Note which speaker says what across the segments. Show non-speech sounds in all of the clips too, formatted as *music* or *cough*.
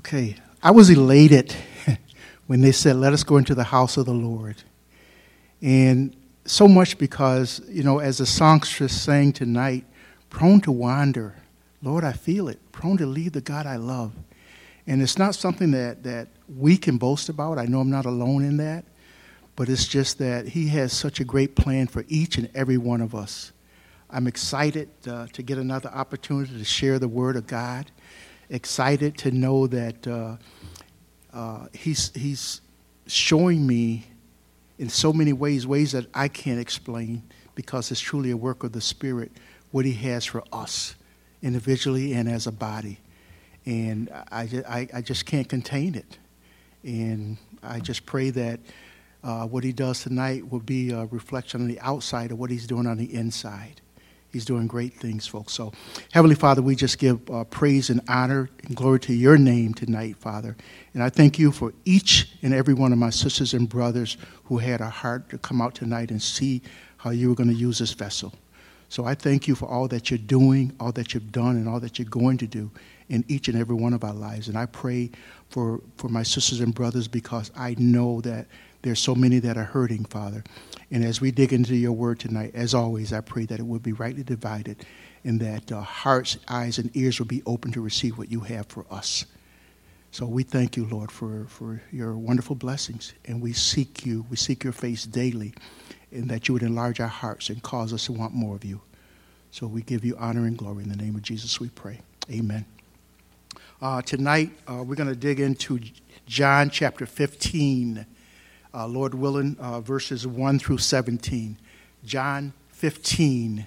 Speaker 1: Okay, I was elated *laughs* when they said, Let us go into the house of the Lord. And so much because, you know, as the songstress sang tonight, prone to wander. Lord, I feel it. Prone to leave the God I love. And it's not something that, that we can boast about. I know I'm not alone in that. But it's just that He has such a great plan for each and every one of us. I'm excited uh, to get another opportunity to share the Word of God. Excited to know that uh, uh, he's, he's showing me in so many ways, ways that I can't explain because it's truly a work of the Spirit, what He has for us individually and as a body. And I, I, I just can't contain it. And I just pray that uh, what He does tonight will be a reflection on the outside of what He's doing on the inside. He's doing great things, folks. So, Heavenly Father, we just give uh, praise and honor and glory to your name tonight, Father. And I thank you for each and every one of my sisters and brothers who had a heart to come out tonight and see how you were going to use this vessel. So I thank you for all that you're doing, all that you've done, and all that you're going to do in each and every one of our lives. And I pray for, for my sisters and brothers because I know that there's so many that are hurting, Father. And as we dig into your word tonight, as always, I pray that it will be rightly divided and that uh, hearts, eyes, and ears will be open to receive what you have for us. So we thank you, Lord, for, for your wonderful blessings. And we seek you, we seek your face daily, and that you would enlarge our hearts and cause us to want more of you. So we give you honor and glory. In the name of Jesus, we pray. Amen. Uh, tonight, uh, we're going to dig into John chapter 15 uh, Lord willing, uh, verses 1 through 17. John 15,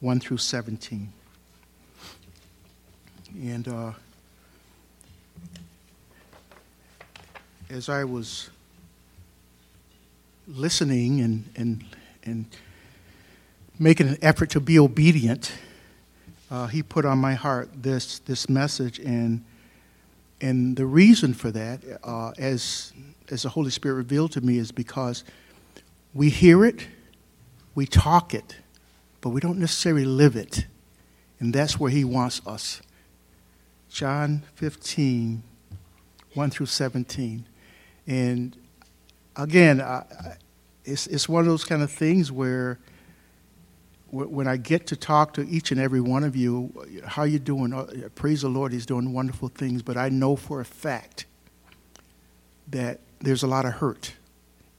Speaker 1: 1 through 17. And uh, as I was listening and, and, and making an effort to be obedient, uh, he put on my heart this, this message. And, and the reason for that, uh, as as the Holy Spirit revealed to me, is because we hear it, we talk it, but we don't necessarily live it. And that's where He wants us. John 15, 1 through 17. And again, I, it's, it's one of those kind of things where when I get to talk to each and every one of you, how you doing? Uh, praise the Lord, He's doing wonderful things. But I know for a fact that there's a lot of hurt.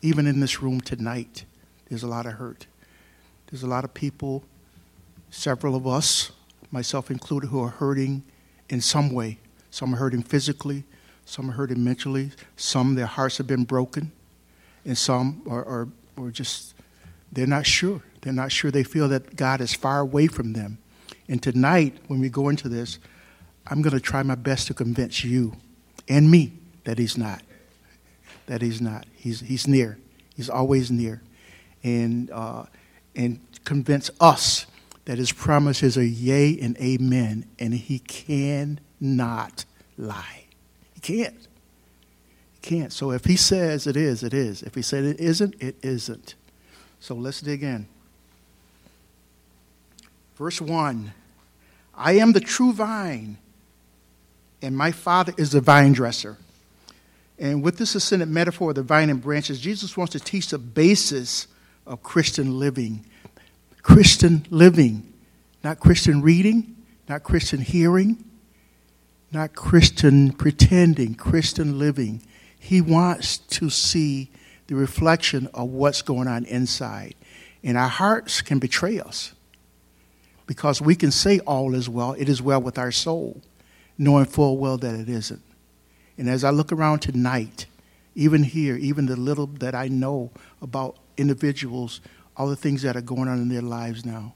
Speaker 1: Even in this room tonight, there's a lot of hurt. There's a lot of people, several of us, myself included, who are hurting in some way. Some are hurting physically, some are hurting mentally, some their hearts have been broken, and some are, are, are just, they're not sure. They're not sure. They feel that God is far away from them. And tonight, when we go into this, I'm going to try my best to convince you and me that He's not that he's not. He's, he's near. He's always near. And, uh, and convince us that his promises are yea and amen, and he cannot lie. He can't. He can't. So if he says it is, it is. If he said it isn't, it isn't. So let's dig in. Verse 1 I am the true vine, and my Father is the vine dresser. And with this ascended metaphor of the vine and branches, Jesus wants to teach the basis of Christian living. Christian living, not Christian reading, not Christian hearing, not Christian pretending, Christian living. He wants to see the reflection of what's going on inside. And our hearts can betray us because we can say all is well, it is well with our soul, knowing full well that it isn't. And as I look around tonight, even here, even the little that I know about individuals, all the things that are going on in their lives now.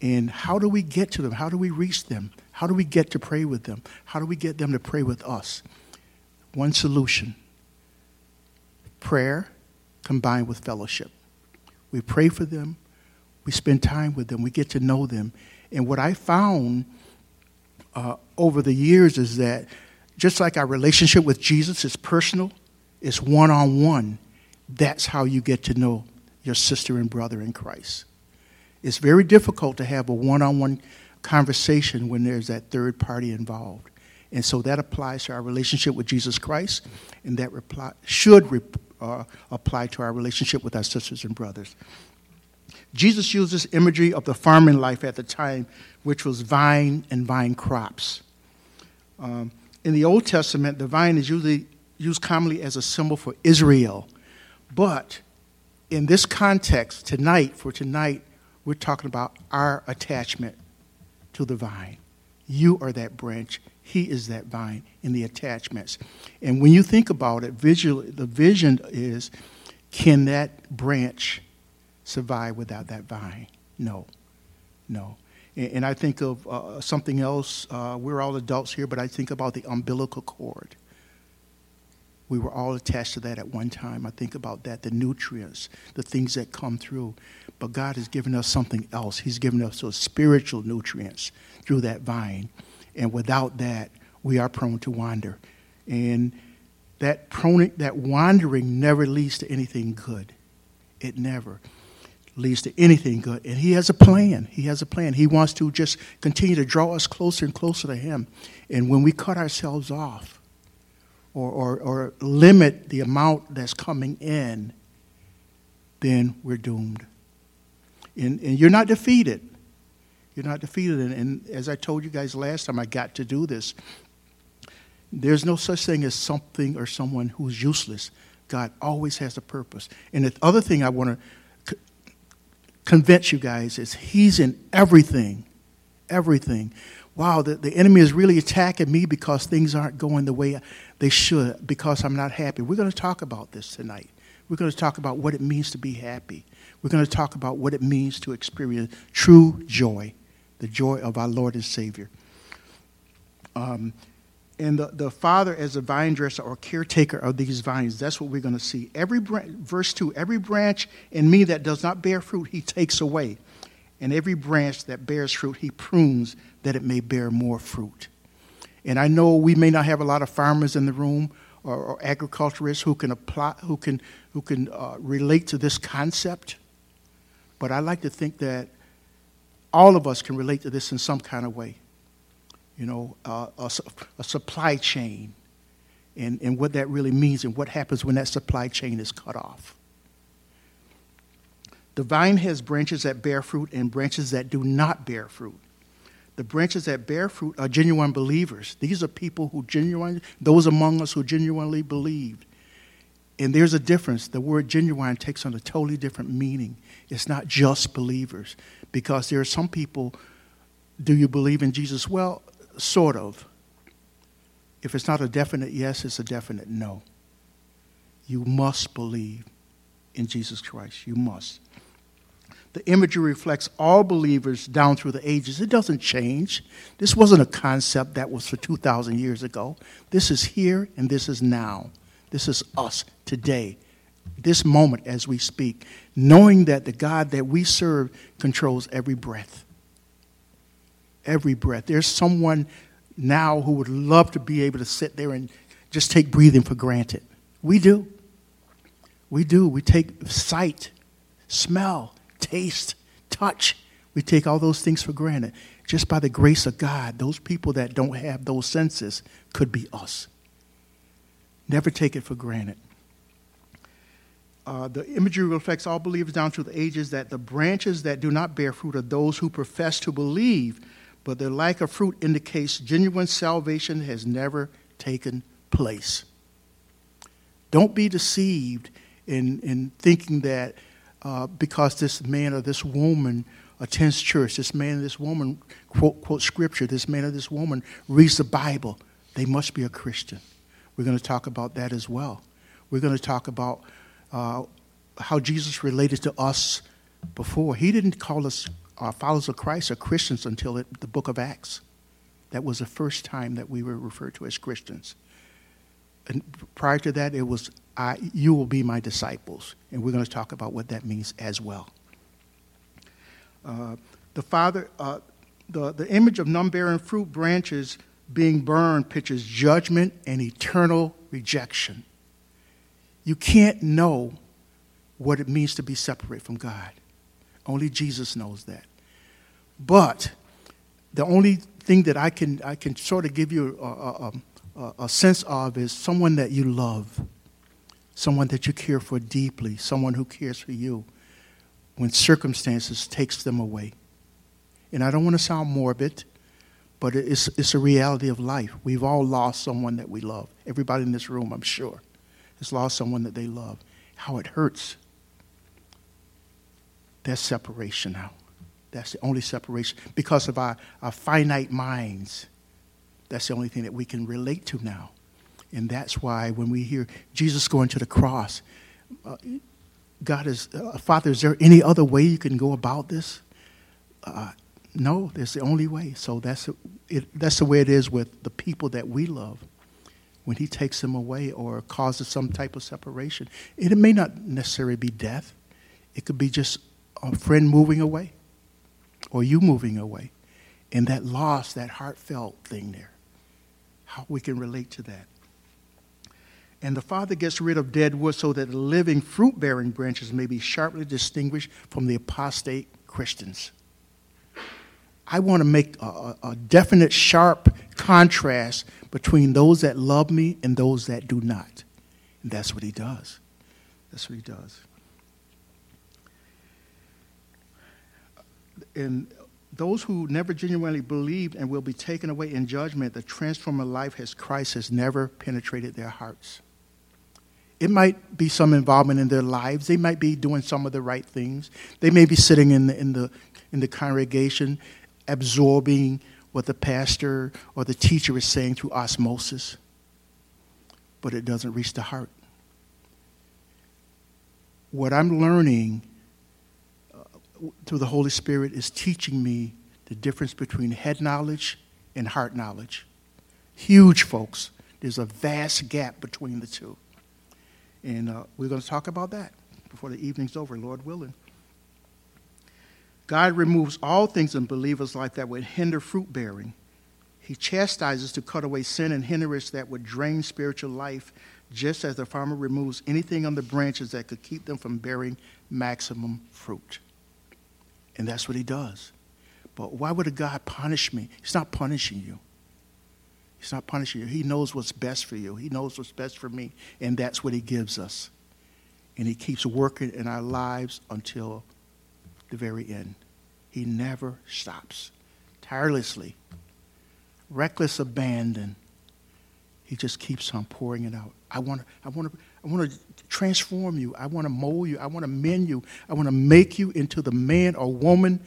Speaker 1: And how do we get to them? How do we reach them? How do we get to pray with them? How do we get them to pray with us? One solution prayer combined with fellowship. We pray for them, we spend time with them, we get to know them. And what I found uh, over the years is that just like our relationship with Jesus is personal, it's one on one. That's how you get to know your sister and brother in Christ. It's very difficult to have a one on one conversation when there's that third party involved. And so that applies to our relationship with Jesus Christ, and that reply, should uh, apply to our relationship with our sisters and brothers. Jesus uses imagery of the farming life at the time, which was vine and vine crops. Um, in the Old Testament, the vine is usually used commonly as a symbol for Israel. But in this context, tonight, for tonight, we're talking about our attachment to the vine. You are that branch, He is that vine in the attachments. And when you think about it, visually, the vision is can that branch survive without that vine? No, no. And, I think of uh, something else. Uh, we're all adults here, but I think about the umbilical cord. We were all attached to that at one time. I think about that, the nutrients, the things that come through. But God has given us something else. He's given us those spiritual nutrients through that vine. And without that, we are prone to wander. And that, prone, that wandering never leads to anything good. It never leads to anything good. And He has a plan. He has a plan. He wants to just continue to draw us closer and closer to Him. And when we cut ourselves off or, or, or limit the amount that's coming in, then we're doomed. And, and you're not defeated. You're not defeated. And, and as I told you guys last time I got to do this, there's no such thing as something or someone who's useless. God always has a purpose. And the other thing I want to convince you guys is He's in everything. Everything. Wow, the, the enemy is really attacking me because things aren't going the way they should, because I'm not happy. We're going to talk about this tonight. We're going to talk about what it means to be happy. We're going to talk about what it means to experience true joy, the joy of our Lord and Savior. Um, and the, the father as a vine dresser or caretaker of these vines that's what we're going to see. Every verse 2 every branch in me that does not bear fruit he takes away. And every branch that bears fruit he prunes that it may bear more fruit. And i know we may not have a lot of farmers in the room or, or agriculturists who can apply who can who can uh, relate to this concept but I like to think that all of us can relate to this in some kind of way. You know, uh, a, a, supply chain and, and what that really means and what happens when that supply chain is cut off. The vine has branches that bear fruit and branches that do not bear fruit. The branches that bear fruit are genuine believers. These are people who genuinely, those among us who genuinely believed. And there's a difference. The word genuine takes on a totally different meaning. It's not just believers. Because there are some people, do you believe in Jesus? Well, sort of. If it's not a definite yes, it's a definite no. You must believe in Jesus Christ. You must. The imagery reflects all believers down through the ages. It doesn't change. This wasn't a concept that was for 2,000 years ago. This is here and this is now. This is us today, this moment as we speak, knowing that the God that we serve controls every breath. Every breath. There's someone now who would love to be able to sit there and just take breathing for granted. We do. We do. We take sight, smell, taste, touch. We take all those things for granted. Just by the grace of God, those people that don't have those senses could be us. Never take it for granted. Uh, the imagery reflects all believers down through the ages that the branches that do not bear fruit are those who profess to believe, but their lack of fruit indicates genuine salvation has never taken place. Don't be deceived in, in thinking that uh, because this man or this woman attends church, this man or this woman quote, quote scripture, this man or this woman reads the Bible, they must be a Christian. We're going to talk about that as well. We're going to talk about uh, how Jesus related to us before. He didn't call us uh, followers of Christ are Christians until it, the book of Acts. That was the first time that we were referred to as Christians. And prior to that, it was, I, You will be my disciples. And we're going to talk about what that means as well. Uh, the Father, uh, the, the image of non bearing fruit branches being burned pictures judgment and eternal rejection. You can't know what it means to be separate from God. Only Jesus knows that. But the only thing that I can, I can sort of give you a, a, a sense of is someone that you love, someone that you care for deeply, someone who cares for you when circumstances takes them away. And I don't want to sound morbid, but it's, it's a reality of life. We've all lost someone that we love. Everybody in this room, I'm sure, has lost someone that they love. How it hurts. That's separation now. That's the only separation. Because of our, our finite minds, that's the only thing that we can relate to now. And that's why when we hear Jesus going to the cross, uh, God is, uh, Father, is there any other way you can go about this? Uh, no, that's the only way. So that's, it, that's the way it is with the people that we love. When He takes them away or causes some type of separation, it may not necessarily be death, it could be just a friend moving away or you moving away. And that loss, that heartfelt thing there, how we can relate to that. And the Father gets rid of dead wood so that living fruit bearing branches may be sharply distinguished from the apostate Christians. I want to make a, a, definite, sharp contrast between those that love me and those that do not. And that's what he does. That's what he does. And those who never genuinely believed and will be taken away in judgment, the transformer life as Christ has never penetrated their hearts. It might be some involvement in their lives. They might be doing some of the right things. They may be sitting in the, in the, in the congregation, absorbing what the pastor or the teacher is saying through osmosis, but it doesn't reach the heart. What I'm learning through the Holy Spirit is teaching me the difference between head knowledge and heart knowledge. Huge, folks. There's a vast gap between the two. And uh, we're going to talk about that before the evening's over, Lord willing. God removes all things in believers' life that would hinder fruit bearing. He chastises to cut away sin and hindrance that would drain spiritual life, just as the farmer removes anything on the branches that could keep them from bearing maximum fruit. And that's what he does. But why would a God punish me? He's not punishing you. He's not punishing you. He knows what's best for you. He knows what's best for me. And that's what he gives us. And he keeps working in our lives until the very end. He never stops. Tirelessly, reckless abandon. He just keeps on pouring it out. I want to, I want to, I want to transform you. I want to mold you. I want to mend you. I want to make you into the man or woman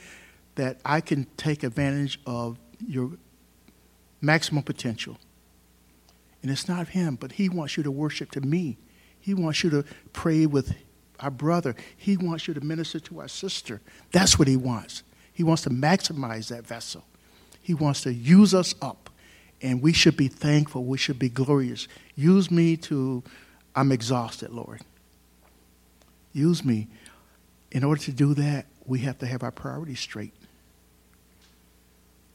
Speaker 1: that I can take advantage of your maximum potential. And it's not him, but he wants you to worship to me. He wants you to pray with our brother. He wants you to minister to our sister. That's what he wants. He wants to maximize that vessel. He wants to use us up. And we should be thankful. We should be glorious. Use me to I'm exhausted, Lord. Use me. In order to do that, we have to have our priorities straight.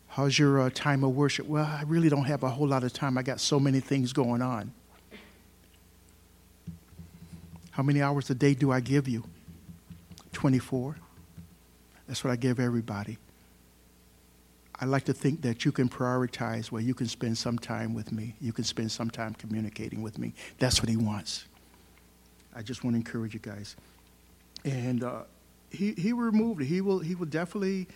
Speaker 1: How's your uh, time of worship? Well, I really don't have a whole lot of time. I got so many things going on. How many hours a day do I give you? 24. That's what I give everybody. I like to think that you can prioritize where you can spend some time with me. You can spend some time communicating with me. That's what he wants. I just want to encourage you guys. And uh, he, he removed it. He will, he will definitely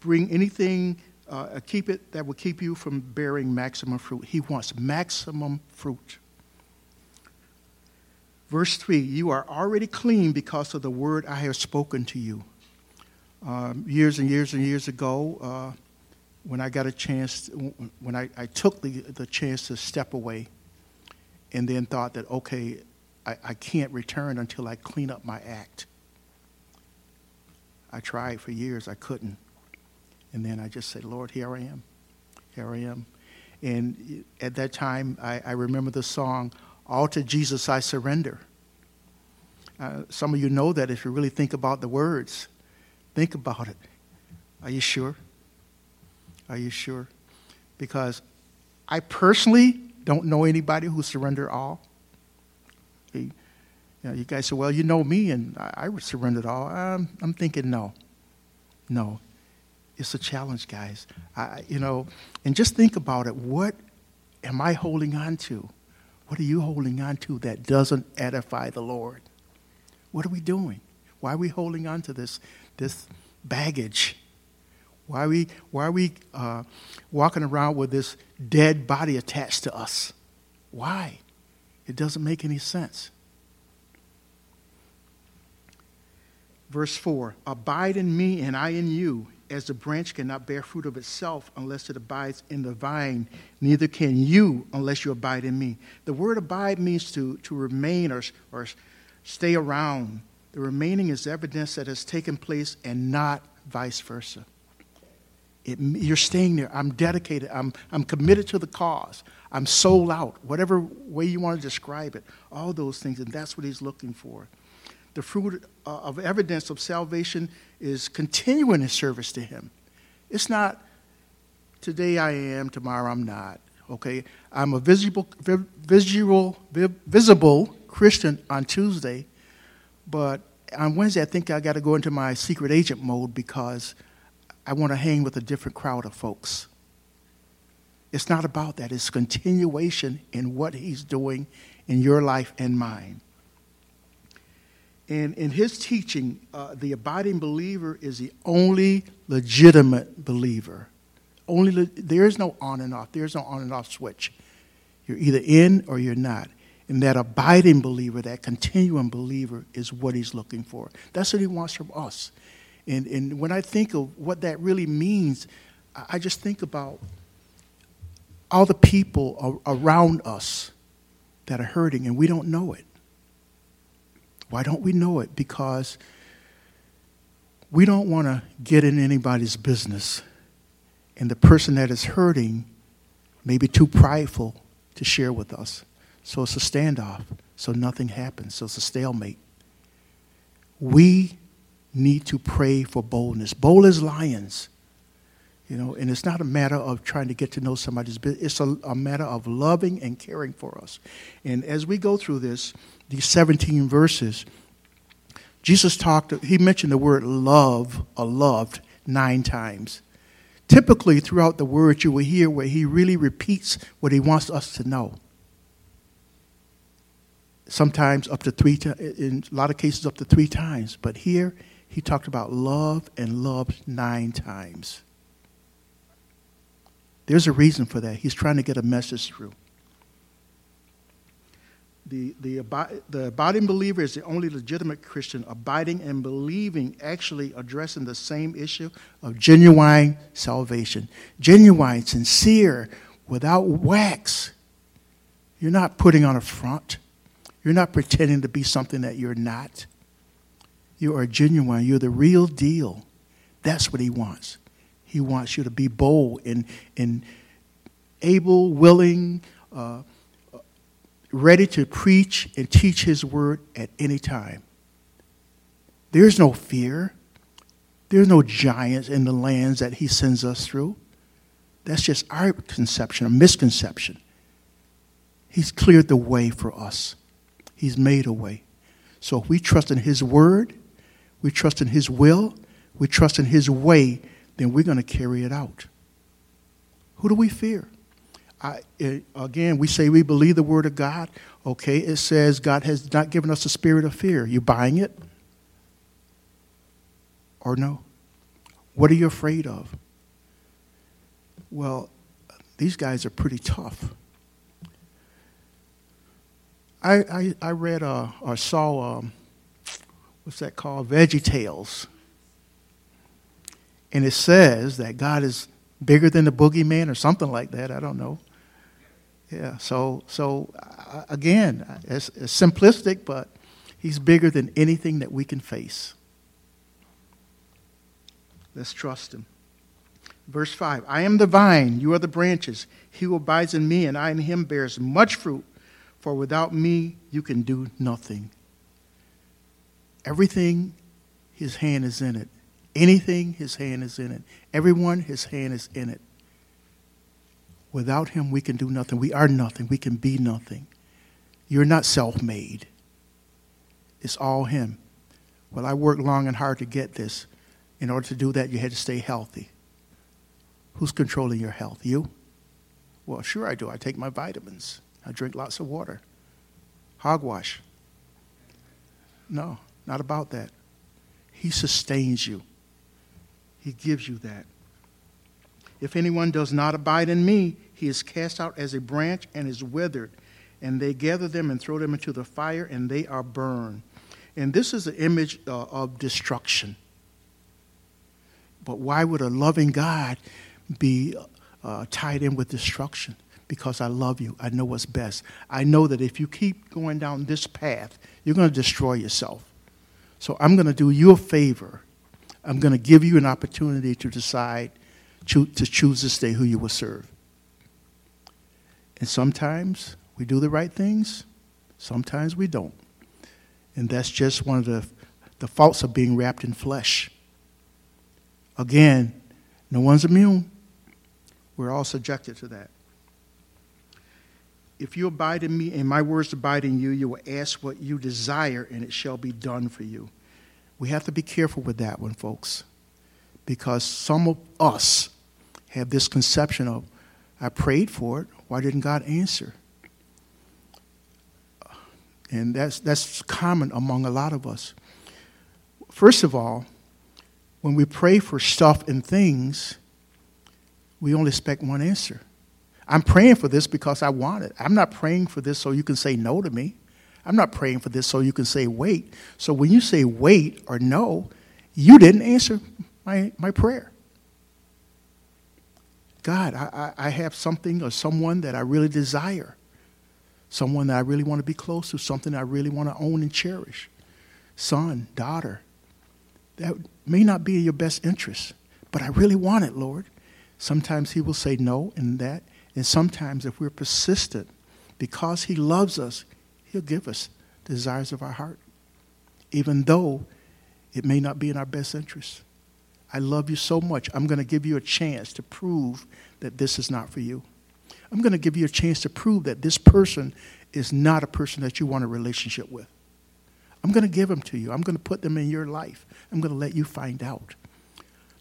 Speaker 1: bring anything, uh, keep it that will keep you from bearing maximum fruit. He wants maximum fruit. Verse 3 You are already clean because of the word I have spoken to you. Um, years and years and years ago, uh, when I got a chance, when I, I took the, the chance to step away and then thought that, okay, I, I can't return until I clean up my act. I tried for years, I couldn't. And then I just said, Lord, here I am. Here I am. And at that time, I, I remember the song, All to Jesus I Surrender. Uh, some of you know that if you really think about the words. Think about it. Are you sure? Are you sure? Because I personally don't know anybody who surrendered all. You, know, you guys say, well, you know me, and I, I surrendered all. I'm, I'm thinking, no. No. It's a challenge, guys. I, you know, and just think about it. What am I holding on to? What are you holding on to that doesn't edify the Lord? What are we doing? Why are we holding on to this, this baggage? Why are we, why are we uh, walking around with this dead body attached to us? Why? It doesn't make any sense. Verse 4 Abide in me, and I in you, as the branch cannot bear fruit of itself unless it abides in the vine, neither can you unless you abide in me. The word abide means to, to remain or, or stay around. The remaining is evidence that has taken place and not vice versa. It, you're staying there. I'm dedicated. I'm, I'm committed to the cause. I'm sold out. Whatever way you want to describe it, all those things. And that's what he's looking for. The fruit uh, of evidence of salvation is continuing his service to him. It's not today I am, tomorrow I'm not. Okay? I'm a visible, visual, visible Christian on Tuesday, but on Wednesday I think I got to go into my secret agent mode because I want to hang with a different crowd of folks. It's not about that. It's continuation in what he's doing in your life and mine. And in his teaching, uh, the abiding believer is the only legitimate believer. Only le- there is no on and off. There's no on and off switch. You're either in or you're not. And that abiding believer, that continuum believer, is what he's looking for. That's what he wants from us. And, and when I think of what that really means, I just think about all the people around us that are hurting and we don't know it. Why don't we know it? Because we don't want to get in anybody's business. And the person that is hurting may be too prideful to share with us. So it's a standoff. So nothing happens. So it's a stalemate. We need to pray for boldness. Bold as lions. You know, and it's not a matter of trying to get to know somebody's business. It's a, a matter of loving and caring for us. And as we go through this, these 17 verses, Jesus talked, he mentioned the word love or loved nine times. Typically, throughout the word, you will hear where he really repeats what he wants us to know. Sometimes up to three in a lot of cases, up to three times. But here, he talked about love and loved nine times. There's a reason for that. He's trying to get a message through. The, the, the abiding believer is the only legitimate Christian abiding and believing, actually addressing the same issue of genuine salvation. Genuine, sincere, without wax. You're not putting on a front. You're not pretending to be something that you're not. You are genuine. You're the real deal. That's what he wants. He wants you to be bold and, and able, willing, uh, ready to preach and teach his word at any time. There's no fear. There's no giants in the lands that he sends us through. That's just our conception, a misconception. He's cleared the way for us. He's made a way. So if we trust in his word, we trust in his will, we trust in his way, then we're going to carry it out. Who do we fear? I, it, again, we say we believe the word of God. Okay, it says God has not given us a spirit of fear. You buying it? Or no? What are you afraid of? Well, these guys are pretty tough. I, I, I read uh, or saw, um, what's that called? Veggie Tales. And it says that God is bigger than the boogeyman or something like that. I don't know. Yeah, so, so uh, again, it's, it's simplistic, but he's bigger than anything that we can face. Let's trust him. Verse 5 I am the vine, you are the branches. He who abides in me and I in him bears much fruit, for without me you can do nothing. Everything, his hand is in it. Anything, his hand is in it. Everyone, his hand is in it. Without him, we can do nothing. We are nothing. We can be nothing. You're not self made, it's all him. Well, I worked long and hard to get this. In order to do that, you had to stay healthy. Who's controlling your health? You? Well, sure I do. I take my vitamins. I drink lots of water. Hogwash. No, not about that. He sustains you. He gives you that. If anyone does not abide in me, he is cast out as a branch and is withered. And they gather them and throw them into the fire, and they are burned. And this is an image uh, of destruction. But why would a loving God be uh, tied in with destruction? Because I love you. I know what's best. I know that if you keep going down this path, you're going to destroy yourself. So I'm going to do you a favor. I'm going to give you an opportunity to decide to choose this day who you will serve. And sometimes we do the right things, sometimes we don't. And that's just one of the, the faults of being wrapped in flesh. Again, no one's immune. We're all subjected to that. If you abide in me and my words abide in you, you will ask what you desire and it shall be done for you. We have to be careful with that one, folks, because some of us have this conception of, I prayed for it, why didn't God answer? And that's, that's common among a lot of us. First of all, when we pray for stuff and things, we only expect one answer. I'm praying for this because I want it. I'm not praying for this so you can say no to me. I'm not praying for this so you can say wait. So when you say wait or no, you didn't answer my, my prayer. God, I, I have something or someone that I really desire, someone that I really want to be close to, something I really want to own and cherish. Son, daughter, that may not be in your best interest, but I really want it, Lord. Sometimes He will say no in that, and sometimes if we're persistent, because He loves us, He'll give us the desires of our heart, even though it may not be in our best interest. I love you so much. I'm going to give you a chance to prove that this is not for you. I'm going to give you a chance to prove that this person is not a person that you want a relationship with. I'm going to give them to you. I'm going to put them in your life. I'm going to let you find out.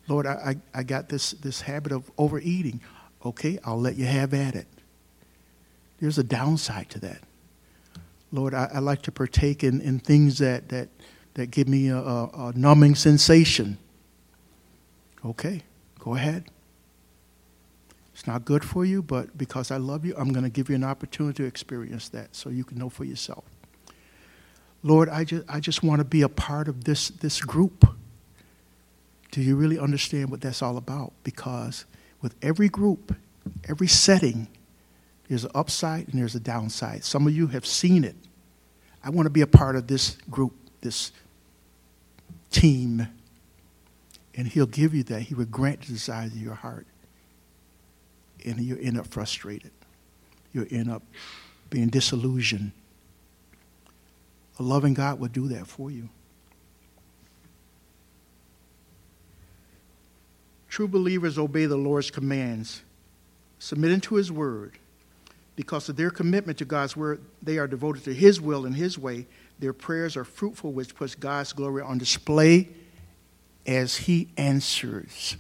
Speaker 1: Lord, I, I, I got this, this habit of overeating. Okay, I'll let you have at it. There's a downside to that. Lord, I, I like to partake in, in things that, that, that give me a, a, numbing sensation. Okay, go ahead. It's not good for you, but because I love you, I'm going to give you an opportunity to experience that so you can know for yourself. Lord, I just, I just want to be a part of this, this group. Do you really understand what that's all about? Because with every group, every setting, there's an upside and there's a downside. Some of you have seen it. I want to be a part of this group, this team and He'll give you that. He will grant the desires of your heart. And you end up frustrated. you end up being disillusioned. A loving God will do that for you. True believers obey the Lord's commands, submitting to His word. Because of their commitment to God's word, they are devoted to His will and His way. Their prayers are fruitful, which puts God's glory on display as he answers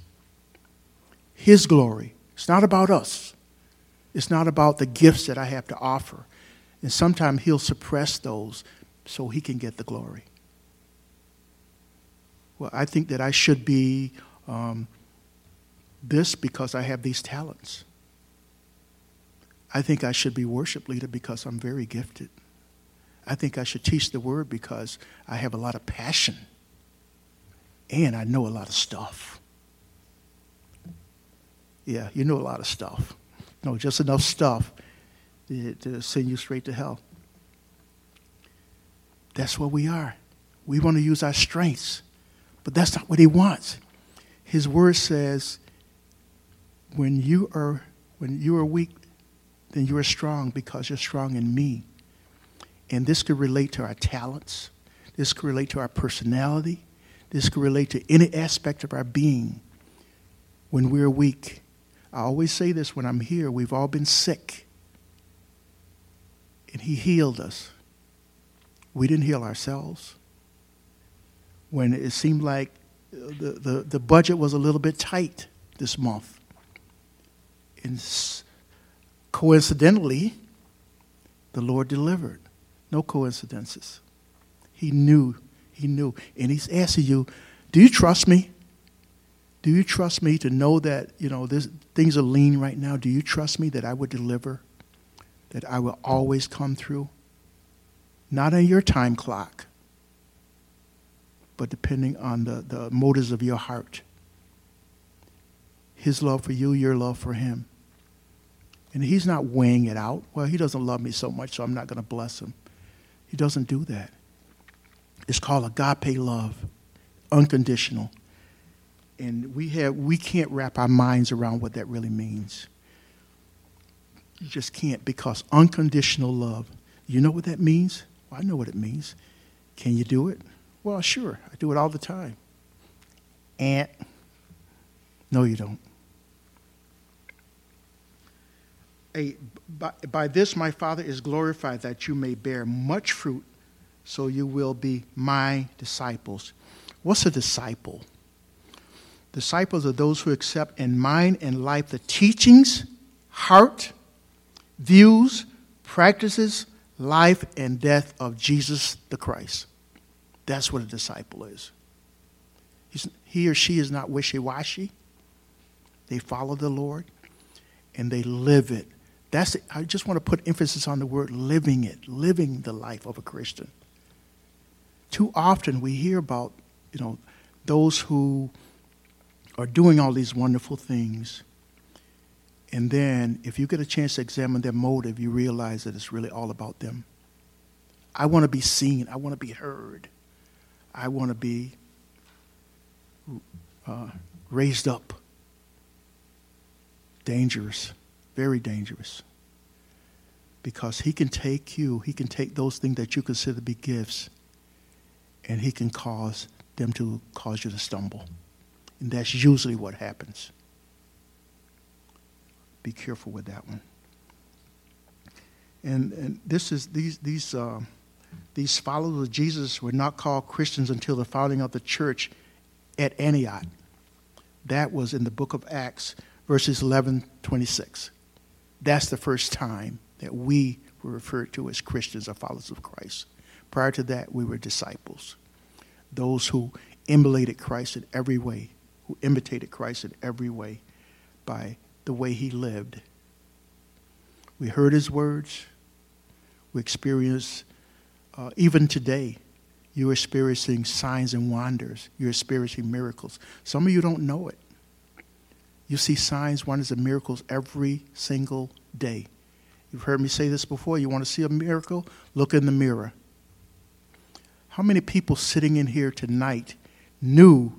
Speaker 1: his glory. It's not about us, it's not about the gifts that I have to offer. And sometimes he'll suppress those so he can get the glory. Well, I think that I should be um, this because I have these talents. I think I should be worship leader because I'm very gifted. I think I should teach the word because I have a lot of passion and I know a lot of stuff. Yeah, you know a lot of stuff. No, just enough stuff to, to send you straight to hell. That's what we are. We want to use our strengths, but that's not what he wants. His word says, when you are when you are weak, then you are strong because you're strong in me. And this could relate to our talents. This could relate to our personality. This could relate to any aspect of our being when we're weak. I always say this when I'm here we've all been sick, and He healed us. We didn't heal ourselves. When it seemed like the, the, the budget was a little bit tight this month, And coincidentally, the Lord delivered. No coincidences. He knew. He knew. And he's asking you, do you trust me? Do you trust me to know that, you know, this, things are lean right now? Do you trust me that I would deliver? That I will always come through? Not on your time clock, but depending on the, the motives of your heart. His love for you, your love for him. And he's not weighing it out. Well, he doesn't love me so much, so I'm not going to bless him. He doesn't do that. It's called agape love, unconditional. And we, have, we can't wrap our minds around what that really means. You just can't because unconditional love, you know what that means? Well, I know what it means. Can you do it? Well, sure. I do it all the time. And no, you don't. A, by, by this my Father is glorified that you may bear much fruit, so you will be my disciples. What's a disciple? Disciples are those who accept in mind and life the teachings, heart, views, practices, life, and death of Jesus the Christ. That's what a disciple is. He's, he or she is not wishy washy. They follow the Lord and they live it. That's it. I just want to put emphasis on the word living it, living the life of a Christian. Too often we hear about, you know, those who are doing all these wonderful things. And then, if you get a chance to examine their motive, you realize that it's really all about them. I want to be seen. I want to be heard. I want to be uh, raised up. Dangerous, very dangerous. Because he can take you, he can take those things that you consider to be gifts, and he can cause them to cause you to stumble. And that's usually what happens. Be careful with that one. And, and this is these these uh, these followers of Jesus were not called Christians until the founding of the church at Antioch. That was in the book of Acts, verses 11, 26. That's the first time that we were referred to as Christians or followers of Christ. Prior to that, we were disciples, those who emulated Christ in every way who imitated Christ in every way by the way he lived. We heard his words. We experienced, uh, even today, you're experiencing signs and wonders. You're experiencing miracles. Some of you don't know it. You see signs, wonders, and miracles every single day. You've heard me say this before. You want to see a miracle? Look in the mirror. How many people sitting in here tonight knew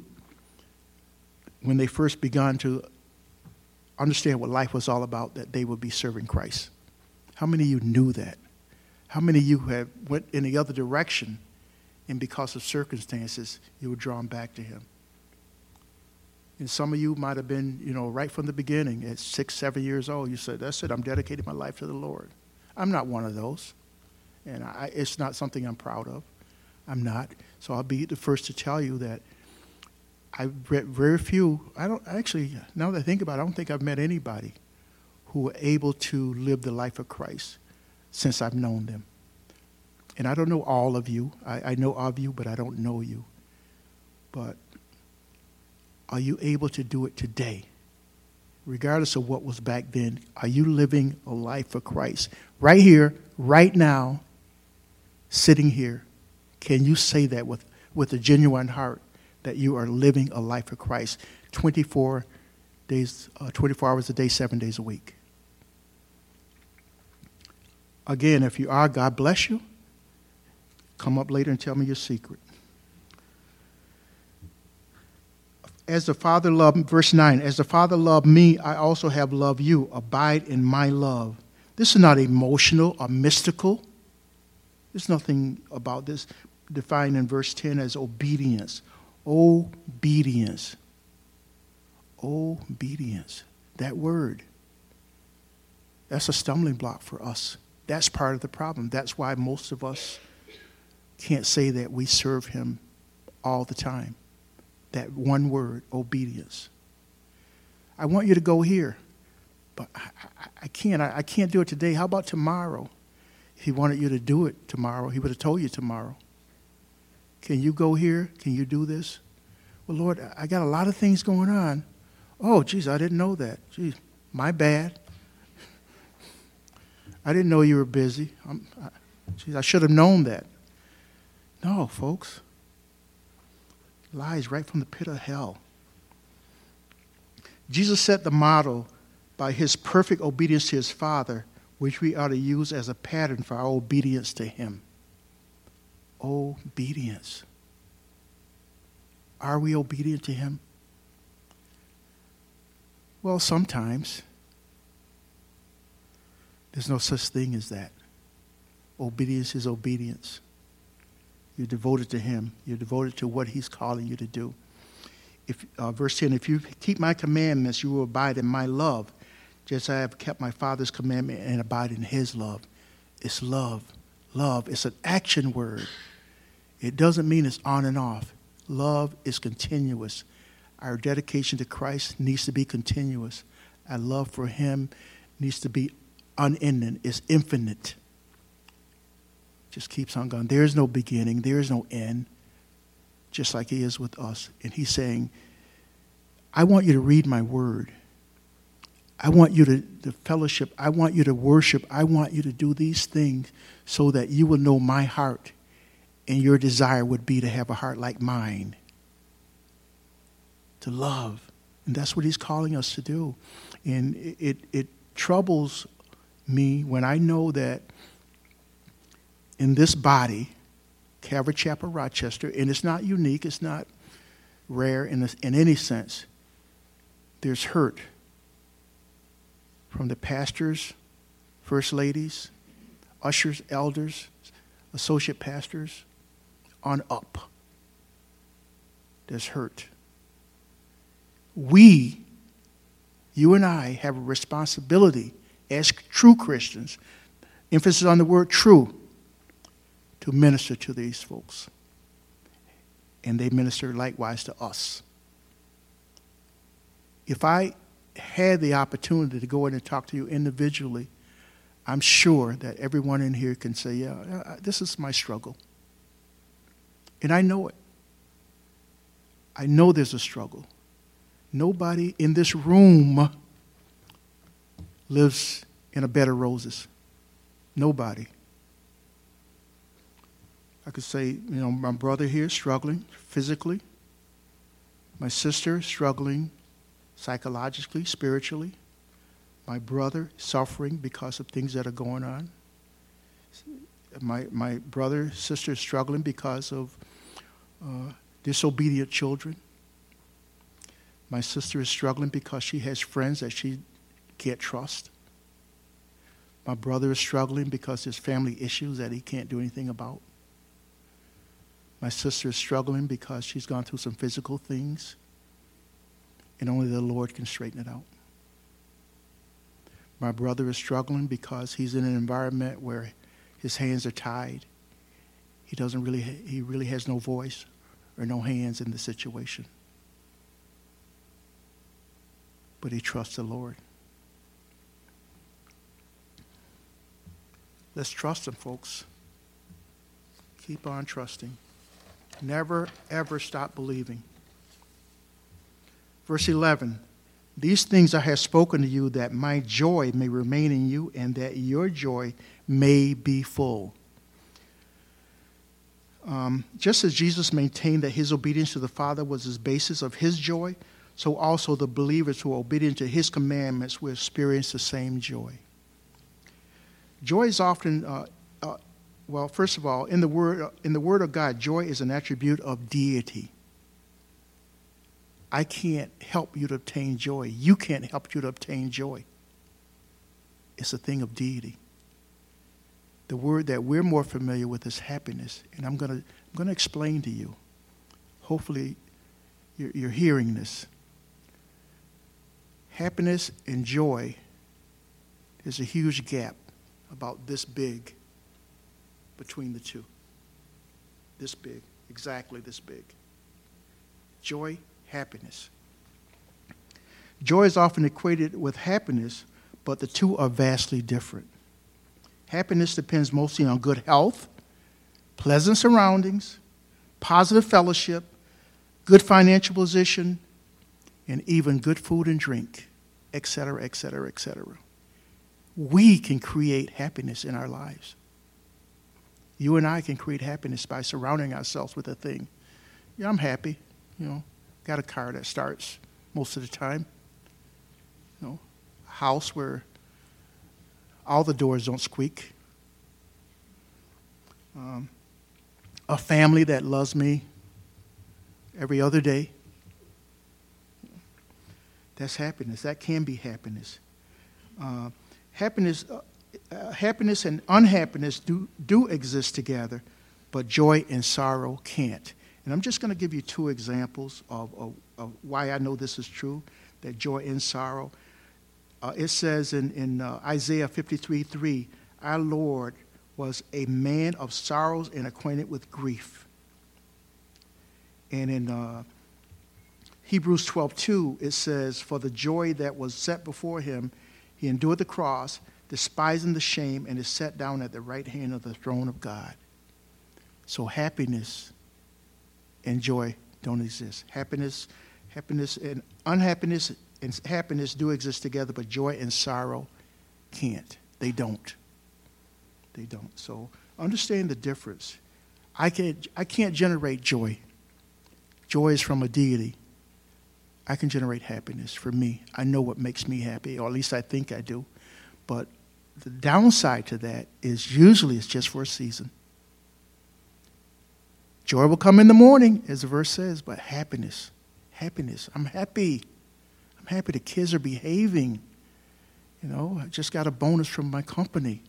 Speaker 1: when they first began to understand what life was all about, that they would be serving Christ. How many of you knew that? How many of you have went in the other direction, and because of circumstances, you were drawn back to Him? And some of you might have been, you know, right from the beginning, at six, seven years old, you said, "That's it. I'm dedicating my life to the Lord." I'm not one of those, and I, it's not something I'm proud of. I'm not. So I'll be the first to tell you that I've read very few. I don't actually. Now that I think about it, I don't think I've met anybody who were able to live the life of Christ since I've known them. And I don't know all of you. I, I know of you, but I don't know you. But are you able to do it today? Regardless of what was back then, are you living a life for Christ? Right here, right now, sitting here, can you say that with, with a genuine heart? that you are living a life of Christ 24 days, uh, 24 hours a day, seven days a week. Again, if you are, God bless you. Come up later and tell me your secret. As the Father loved, verse 9, as the Father loved me, I also have loved you. Abide in my love. This is not emotional or mystical. There's nothing about this defined in verse 10 as obedience Obedience. Obedience. That word. That's a stumbling block for us. That's part of the problem. That's why most of us can't say that we serve Him all the time. That one word, obedience. I want you to go here, but I, I, I can't. I, I can't do it today. How about tomorrow? If he wanted you to do it tomorrow, he would have told you tomorrow. Can you go here? Can you do this? Well, Lord, I got a lot of things going on. Oh, geez, I didn't know that. Geez, my bad. *laughs* I didn't know you were busy. I'm, I, geez, I should have known that. No, folks. Lies right from the pit of hell. Jesus set the model by his perfect obedience to his Father, which we ought to use as a pattern for our obedience to him. Obedience. Are we obedient to him? Well, sometimes. There's no such thing as that. Obedience is obedience. You're devoted to Him. You're devoted to what He's calling you to do. If, uh, verse 10 If you keep my commandments, you will abide in my love, just as I have kept my Father's commandment and abide in His love. It's love. Love. It's an action word. It doesn't mean it's on and off. Love is continuous. Our dedication to Christ needs to be continuous. Our love for Him needs to be unending, it's infinite. Just keeps on going. There is no beginning, there is no end, just like He is with us. And He's saying, I want you to read my word. I want you to, to fellowship. I want you to worship. I want you to do these things so that you will know my heart and your desire would be to have a heart like mine to love. And that's what he's calling us to do. And it, it, it troubles me when I know that in this body, Calvary Chapel, Rochester, and it's not unique, it's not rare in, this, in any sense, there's hurt from the pastors, first ladies, ushers, elders, associate pastors, on up. There's hurt we, you and I, have a responsibility as true Christians, emphasis on the word true, to minister to these folks. And they minister likewise to us. If I had the opportunity to go in and talk to you individually, I'm sure that everyone in here can say, Yeah, uh, uh, this is my struggle. And I know it. I know there's a struggle. Nobody in this room lives in a bed of roses. Nobody. I could say, you know, my brother here struggling physically, my sister struggling psychologically, spiritually, my brother suffering because of things that are going on, my, my brother, sister struggling because of uh, disobedient children. My sister is struggling because she has friends that she can't trust. My brother is struggling because there's family issues that he can't do anything about. My sister is struggling because she's gone through some physical things, and only the Lord can straighten it out. My brother is struggling because he's in an environment where his hands are tied. He doesn't really he really has no voice or no hands in the situation but he trusts the Lord. Let's trust him, folks. Keep on trusting. Never, ever stop believing. Verse 11 These things I have spoken to you that my joy may remain in you and that your joy may be full. Um, just as Jesus maintained that his obedience to the Father was the basis of his joy, so also the believers who are obedient to his commandments will experience the same joy. Joy is often, uh, well, first of all, in the, word, in the Word of God, joy is an attribute of deity. I can't help you to obtain joy. You can't help you to obtain joy. It's a thing of deity. The word that we're more familiar with is happiness, and I'm going to I'm going to explain to you. Hopefully, you're, you're hearing this happiness and joy, is a huge gap about this big between the two. This big, exactly this big. Joy, happiness. Joy is often equated with happiness, but the two are vastly different. Happiness depends mostly on good health, pleasant surroundings, positive fellowship, good financial position, and even good food and drink, etc., etc., etc. We can create happiness in our lives. You and I can create happiness by surrounding ourselves with a thing. Yeah, I'm happy. You know, got a car that starts most of the time. You know, a house where all the doors don't squeak. Um, a family that loves me every other day. That's happiness. That can be happiness. Uh, happiness, uh, happiness and unhappiness do, do exist together, but joy and sorrow can't. And I'm just going to give you two examples of, of, of, why I know this is true that joy and sorrow. Uh, it says in, in uh, Isaiah 53 3, Our Lord was a man of sorrows and acquainted with grief. And in uh, Hebrews 12 2, it says, For the joy that was set before him, he endured the cross, despising the shame, and is set down at the right hand of the throne of God. So happiness and joy don't exist. Happiness, happiness and unhappiness and happiness do exist together, but joy and sorrow can't. They don't. They don't. So understand the difference. I can't, I can't generate joy. Joy is from a deity. I can generate happiness for me. I know what makes me happy, or at least I think I do. But the downside to that is usually it's just for a season. Joy will come in the morning, as the verse says, but happiness, happiness. I'm happy. I'm happy the kids are behaving. You know, I just got a bonus from my company.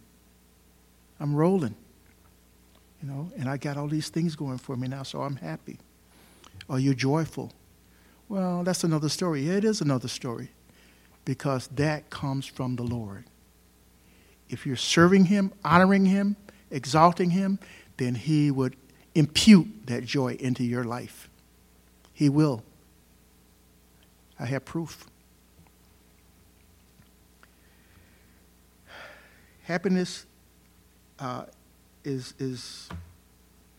Speaker 1: I'm rolling. You know, and I got all these things going for me now, so I'm happy. Are you joyful? Well, that's another story. Yeah, it is another story because that comes from the Lord. If you're serving Him, honoring Him, exalting Him, then He would impute that joy into your life. He will. I have proof. Happiness uh, is, is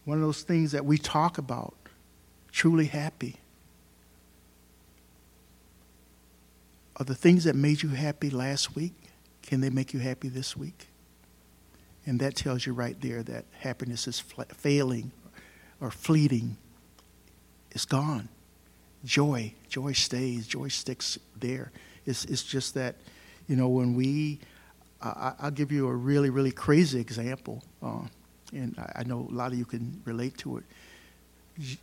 Speaker 1: one of those things that we talk about, truly happy. Are the things that made you happy last week, can they make you happy this week? And that tells you right there that happiness is failing or fleeting It's gone. Joy, joy stays, joy sticks there. It's, it's just that, you know, when we, I'll give you a really, really crazy example, uh, and I know a lot of you can relate to it.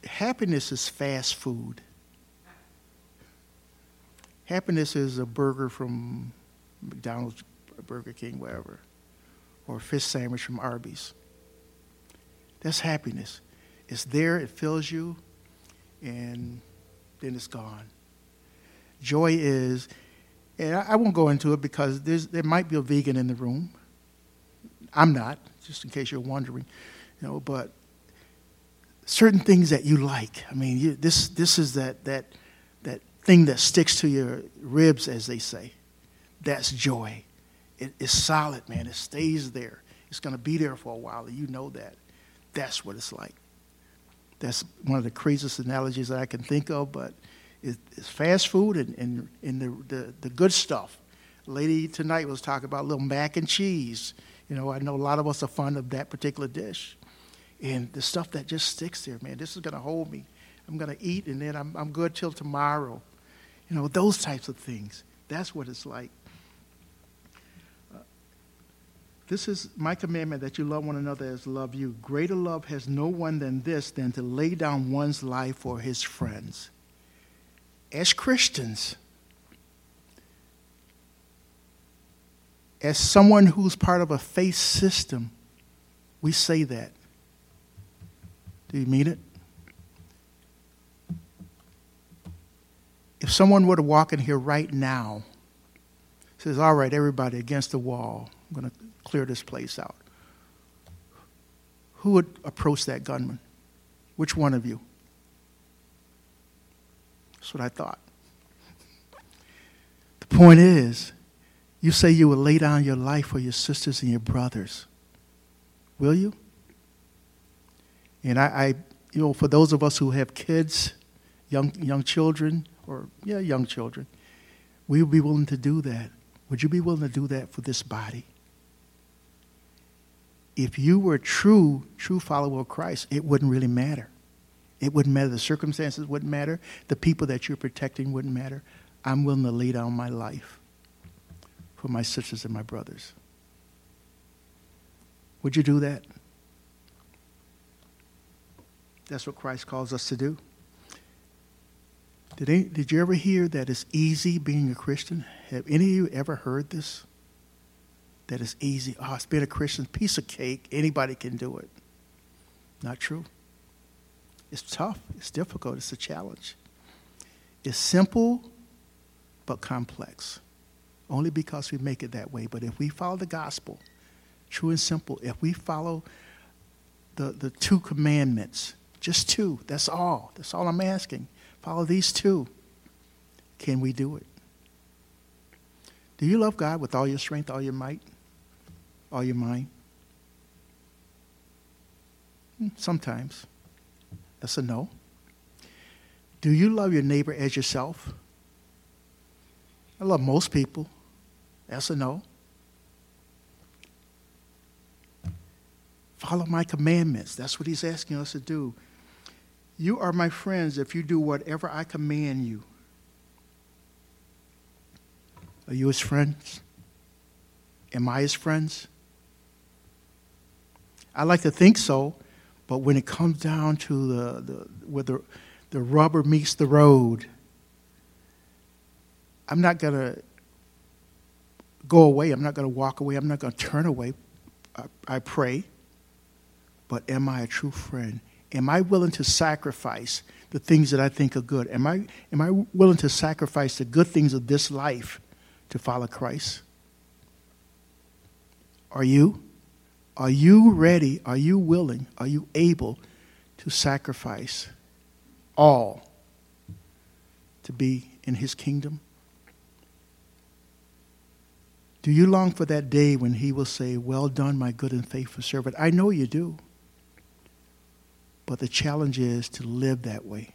Speaker 1: Happiness is fast food. Happiness is a burger from McDonald's, Burger King, wherever, or a fish sandwich from Arby's. That's happiness. It's there, it fills you, and then it's gone. Joy is, and I, won't go into it because there might be a vegan in the room. I'm not, just in case you're wondering, you know, but certain things that you like. I mean, you, this, this is that, that, that thing that sticks to your ribs, as they say. That's joy. It, it's solid, man. It stays there. It's going to be there for a while, you know that. That's what it's like. That's one of the craziest analogies that I can think of, but it's fast food and, and, and the, the, the good stuff. Lady tonight was talking about little mac and cheese. You know, I know a lot of us are fond of that particular dish. And the stuff that just sticks there, man, this is going to hold me. I'm going to eat and then I'm, I'm good till tomorrow. You know, those types of things. That's what it's like. This is my commandment that you love one another as love you. Greater love has no one than this, than to lay down one's life for his friends. As Christians, as someone who's part of a faith system, we say that. Do you mean it? If someone were to walk in here right now, says, All right, everybody against the wall, I'm going to clear this place out. Who would approach that gunman? Which one of you? That's what I thought. The point is, You say you will lay down your life for your sisters and your brothers. Will you? And I, I you know, for those of us who have kids, young, young children, or, yeah, young children, we would be willing to do that. Would you be willing to do that for this body? If you were a true, true follower of Christ, it wouldn't really matter. It wouldn't matter. The circumstances wouldn't matter. The people that you're protecting wouldn't matter. I'm willing to lay down my life for my sisters and my brothers. Would you do that? That's what Christ calls us to do. Did, any, did you ever hear that it's easy being a Christian? Have any of you ever heard this? That it's easy. Ah, oh, it's being a Christian, piece of cake. Anybody can do it. Not true. It's tough. It's difficult. It's a challenge. It's simple, but complex. Only because we make it that way. But if we follow the gospel, true and simple, if we follow the, the two commandments, just two. That's all. That's all I'm asking. Follow these two. Can we do it? Do you love God with all your strength, all your might, all your mind? Hmm, sometimes. That's a no. Do you love your neighbor as yourself? I love most people. That's a no. Follow my commandments. That's what he's asking us to do. You are my friends if you do whatever I command you. Are you his friends? Am I his friends? I like to think so, but when it comes down to the, the where the, the rubber meets the road, I'm not going to go away. I'm not going to walk away. I'm not going to turn away. I, I pray. But am I a true friend? am I willing to sacrifice the things that I think are good? Am I, am I willing to sacrifice the good things of this life to follow Christ? Are you? Are you ready? Are you willing? Are you able to sacrifice all to be in His kingdom? Do you long for that day when He will say, Well done, my good and faithful servant? I know you do. But the challenge is to live that way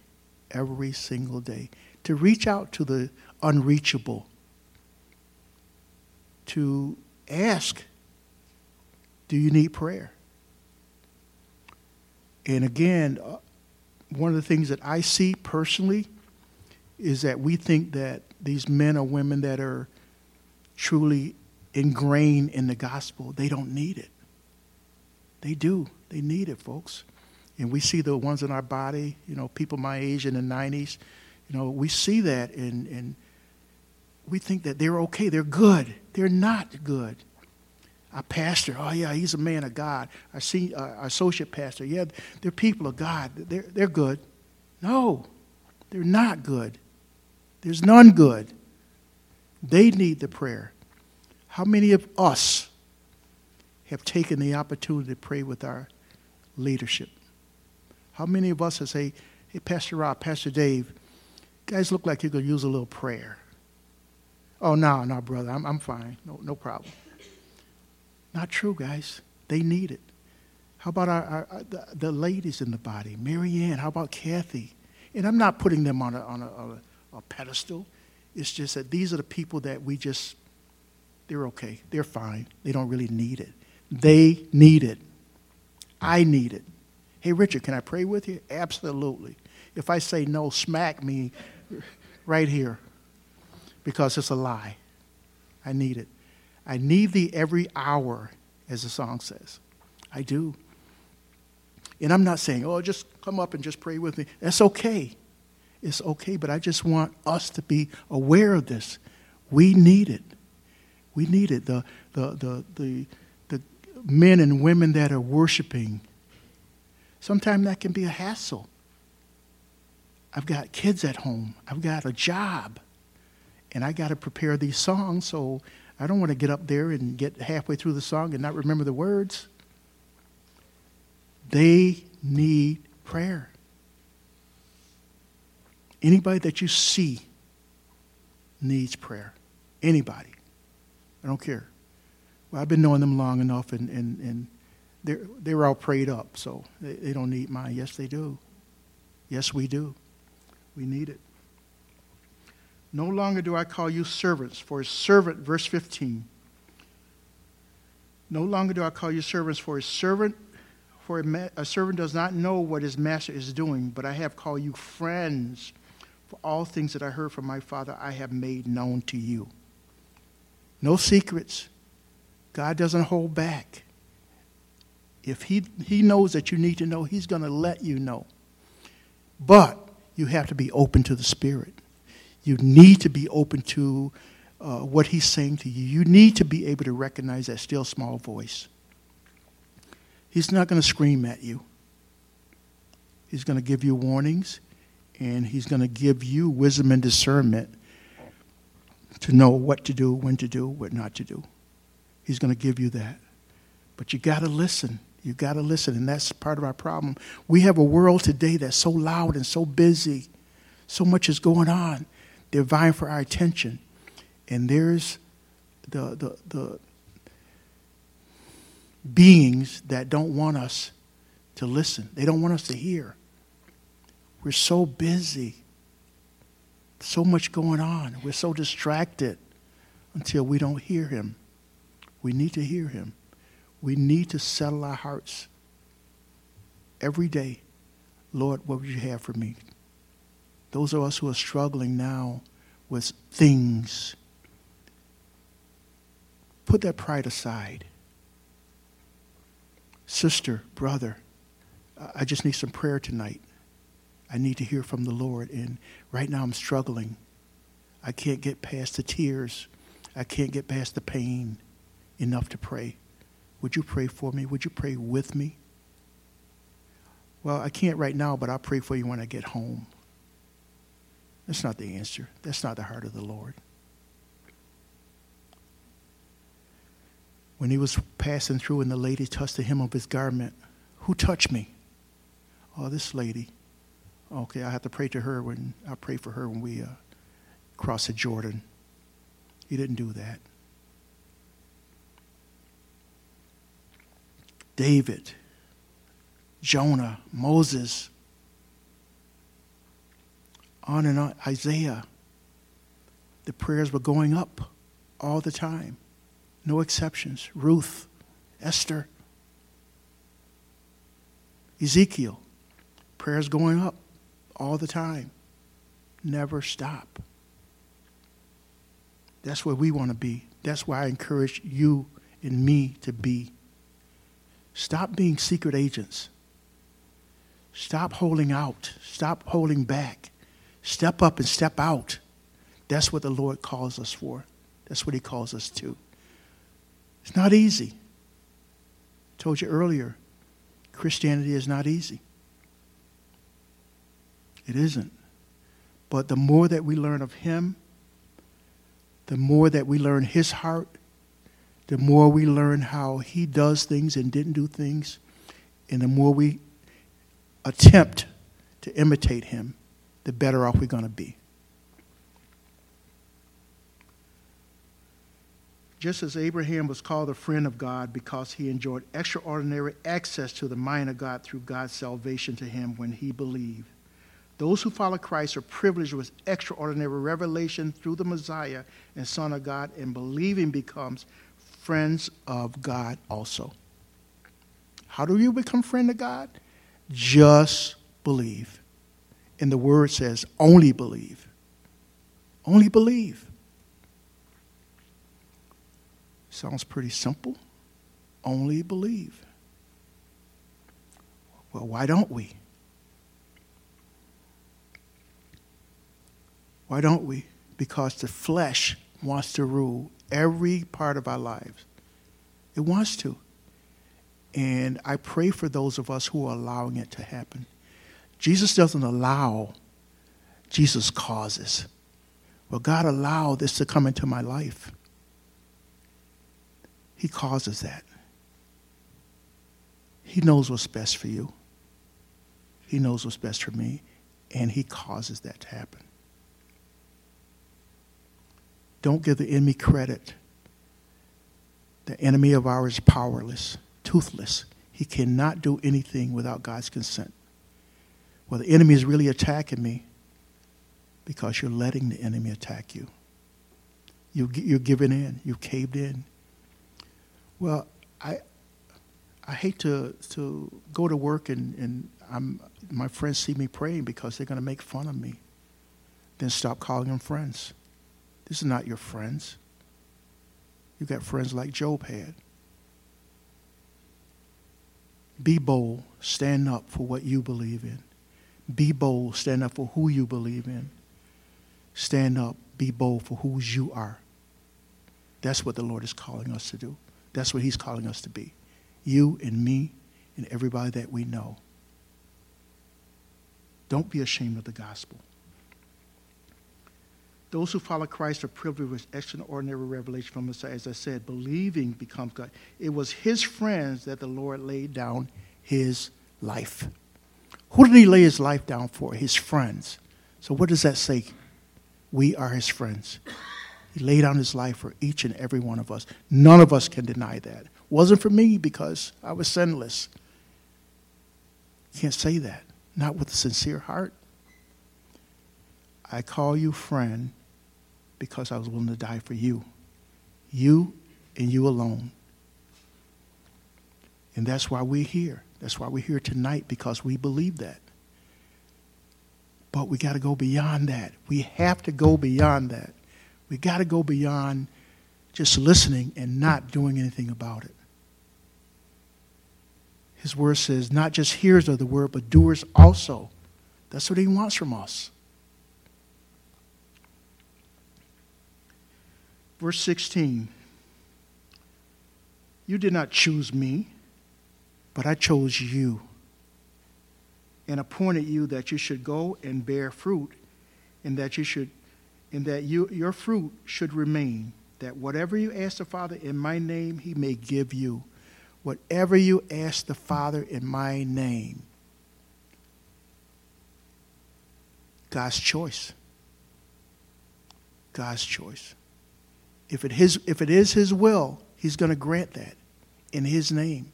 Speaker 1: every single day, to reach out to the unreachable, to ask, Do you need prayer? And again, uh, one of the things that I see personally is that we think that these men or women that are truly ingrained in the gospel, they don't need it. They do. They need it, folks and we see the ones in our body, you know, people my age in the 90s, you know, we see that and, and we think that they're okay, they're good. They're not good. Our pastor, oh yeah, he's a man of God. Senior, uh, our associate pastor, yeah, they're people of God. They're, they're good. No, they're not good. There's none good. They need the prayer. How many of us have taken the opportunity to pray with our leadership? How many of us have say, hey, Pastor Rob, Pastor Dave, guys look like you could use a little prayer. Oh, no, no, brother, I'm, I'm fine. No, no problem. Not true, guys. They need it. How about our, our, the, the, ladies in the body? Marianne, how about Kathy? And I'm not putting them on a, on a, a, a pedestal. It's just that these are the people that we just, they're okay. They're fine. They don't really need it. They need it. I need it. Hey, Richard, can I pray with you? Absolutely. If I say no, smack me *laughs* right here because it's a lie. I need it. I need thee every hour, as the song says. I do. And I'm not saying, oh, just come up and just pray with me. That's okay. It's okay, but I just want us to be aware of this. We need it. We need it. The, the, the, the, the men and women that are worshiping Sometimes that can be a hassle. I've got kids at home, I've got a job, and I got to prepare these songs, so I don't want to get up there and get halfway through the song and not remember the words. They need prayer. Anybody that you see needs prayer. Anybody. I don't care. Well, I've been knowing them long enough, and, and, and they're, they were all prayed up, so they, they don't need mine. Yes, they do. Yes, we do. We need it. No longer do I call you servants, for a servant, verse 15. No longer do I call you servants, for a servant, for a, ma- a servant does not know what his master is doing, but I have called you friends. For all things that I heard from my Father, I have made known to you. No secrets. God doesn't hold back. If he, he knows that you need to know, He's going to let you know. But you have to be open to the Spirit. You need to be open to uh, what He's saying to you. You need to be able to recognize that still small voice. He's not going to scream at you, He's going to give you warnings, and He's going to give you wisdom and discernment to know what to do, when to do, what not to do. He's going to give you that. But you got to listen. You got to listen, and that's part of our problem. We have a world today that's so loud and so busy. So much is going on. They're vying for our attention. And there's the, the, the beings that don't want us to listen, they don't want us to hear. We're so busy, so much going on. We're so distracted until we don't hear Him. We need to hear Him we need to settle our hearts every day. Lord, what would you have for me? Those of us who are struggling now with things, put that pride aside. Sister, brother, I just need some prayer tonight. I need to hear from the Lord. And right now I'm struggling. I can't get past the tears. I can't get past the pain enough to pray. Would you pray for me? Would you pray with me? Well, I can't right now, but I'll pray for you when I get home. That's not the answer. That's not the heart of the Lord. When he was passing through and the lady touched the hem of his garment, who touched me? Oh, this lady. Okay, I have to pray to her when I pray for her when we uh, cross the Jordan. He didn't do that. David, Jonah, Moses, on and on, Isaiah. The prayers were going up all the time, no exceptions. Ruth, Esther, Ezekiel, prayers going up all the time. Never stop. That's where we want to be. That's why I encourage you and me to be. Stop being secret agents. Stop holding out. Stop holding back. Step up and step out. That's what the Lord calls us for. That's what He calls us to. It's not easy. I told you earlier, Christianity is not easy. It isn't. But the more that we learn of Him, the more that we learn His heart, the more we learn how he does things and didn't do things, and the more we attempt to imitate him, the better off we're going to be. Just as Abraham was called a friend of God because he enjoyed extraordinary access to the mind of God through God's salvation to him when he believed. Those who follow Christ are privileged with extraordinary revelation through the Messiah and Son of God, and believing becomes friends of God also. How do you become friend of God? Just believe. And the word says only believe. Only believe. Sounds pretty simple. Only believe. Well, why don't we? Why don't we? Because the flesh wants to rule every part of our lives. It wants to. And I pray for those of us who are allowing it to happen. Jesus doesn't allow, Jesus causes. Well, God allowed this to come into my life. He causes that. He knows what's best for you. He knows what's best for me. And He causes that to happen. Don't give the enemy credit The enemy of ours is powerless, toothless. He cannot do anything without God's consent. Well, the enemy is really attacking me because you're letting the enemy attack you. you you're giving in. You caved in. Well, I, I hate to, to go to work and, and I'm, my friends see me praying because they're going to make fun of me. Then stop calling them friends. This is not your friends. You got friends like Job had. Be bold. Stand up for what you believe in. Be bold. Stand up for who you believe in. Stand up. Be bold for whose you are. That's what the Lord is calling us to do. That's what He's calling us to be. You and me and everybody that we know. Don't be ashamed of the gospel. Those who follow Christ are privileged with extraordinary revelation from Messiah. As I said, believing becomes God. It was his friends that the Lord laid down his life. Who did he lay his life down for? His friends. So what does that say? We are his friends. He laid down his life for each and every one of us. None of us can deny that. Wasn't for me because I was sinless. You can't say that. Not with a sincere heart. I call you friend because I was willing to die for you. You and you alone. And that's why we're here. That's why we're here tonight because we believe that. But we got to go beyond that. We have to go beyond that. We got to go beyond just listening and not doing anything about it. His word says, not just hearers of the word, but doers also. That's what he wants from us. Verse 16 You did not choose me, but I chose you and appointed you that you should go and bear fruit and that you should and that you, your fruit should remain that whatever you ask the father in my name he may give you. Whatever you ask the father in my name. God's choice. God's choice. If it, his, if it is His will, He's going to grant that in His name.